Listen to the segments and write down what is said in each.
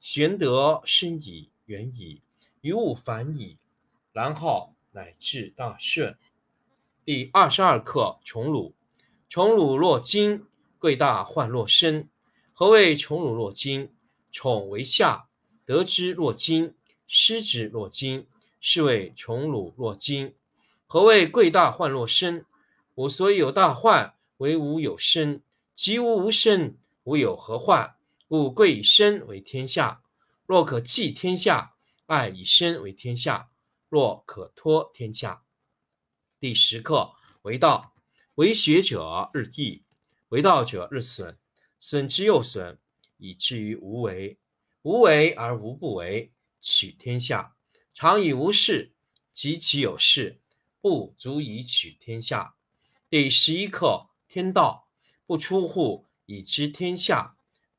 玄德深矣，远矣，于物反矣，然后乃至大顺。第二十二课宠辱。宠辱若惊，贵大患若身。何谓宠辱若惊？宠为下，得之若惊，失之若惊，是谓宠辱若惊。何谓贵大患若身？吾所以有大患，为吾有身；及吾无身，吾有何患？故贵以身为天下。若可寄天下，爱以身为天下。若可托天下。第十课为道，为学者日益，为道者日损，损之又损，以至于无为。无为而无不为，取天下常以无事，及其有事，不足以取天下。第十一课天道，不出户以知天下。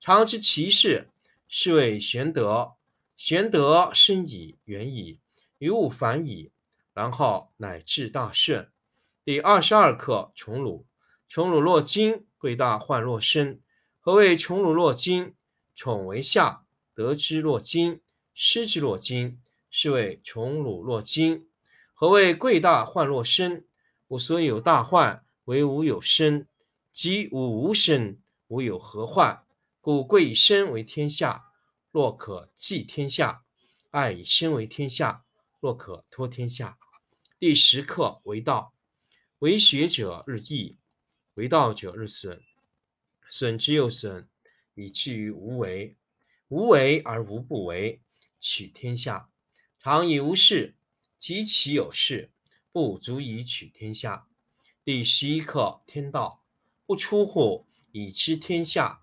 常知其事，是谓玄德。玄德深矣，远矣，于物反矣，然后乃至大顺。第二十二课宠辱。宠辱若惊，贵大患若身。何谓宠辱若惊？宠为下，得之若惊，失之若惊，是谓宠辱若惊。何谓贵大患若身？吾所以有大患，为吾有身；及吾无身。吾有何患？故贵以身为天下。若可寄天下，爱以身为天下。若可托天下。第十课为道，为学者日益，为道者日损，损之又损，以至于无为。无为而无不为，取天下常以无事，及其有事，不足以取天下。第十一课天道，不出户。以知天下，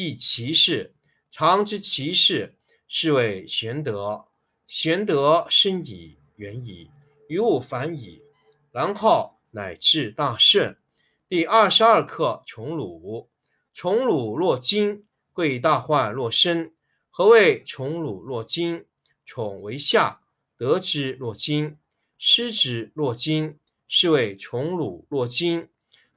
亦其事。常知其事，是谓玄德。玄德深矣，远矣，于物反矣，然后乃至大顺。第二十二课宠辱。宠辱若惊，贵大患若身。何谓宠辱若惊？宠为下，得之若惊，失之若惊，是谓宠辱若惊。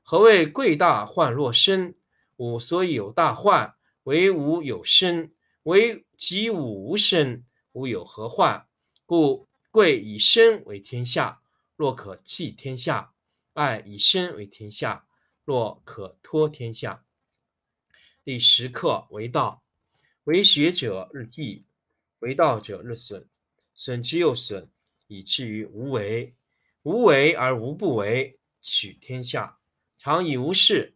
何谓贵大患若身？吾所以有大患，为吾有身；为及吾无身，吾有何患？故贵以身为天下。若可寄天下，爱以身为天下。若可托天下。第十课为道，为学者日益，为道者日损，损之又损，以至于无为。无为而无不为，取天下常以无事。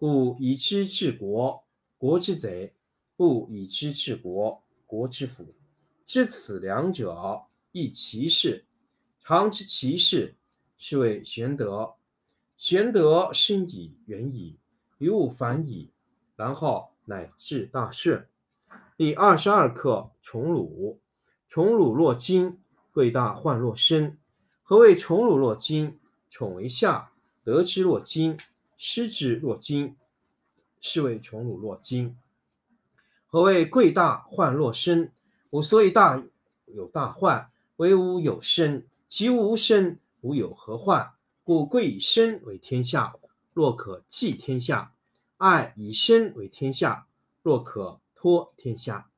故以知治国，国之贼；不以知治国，国之福。知此两者，亦其事。常知其事，是谓玄德。玄德深矣，远矣，于物反矣，然后乃至大顺。第二十二课宠辱。宠辱若惊，贵大患若身。何谓宠辱若惊？宠为下，得之若惊，失之若惊，是谓宠辱若惊。何谓贵大患若身？吾所以大有大患，为吾有身。其无身，吾有何患？故贵以身为天下，若可寄天下；爱以身为天下，若可托天下。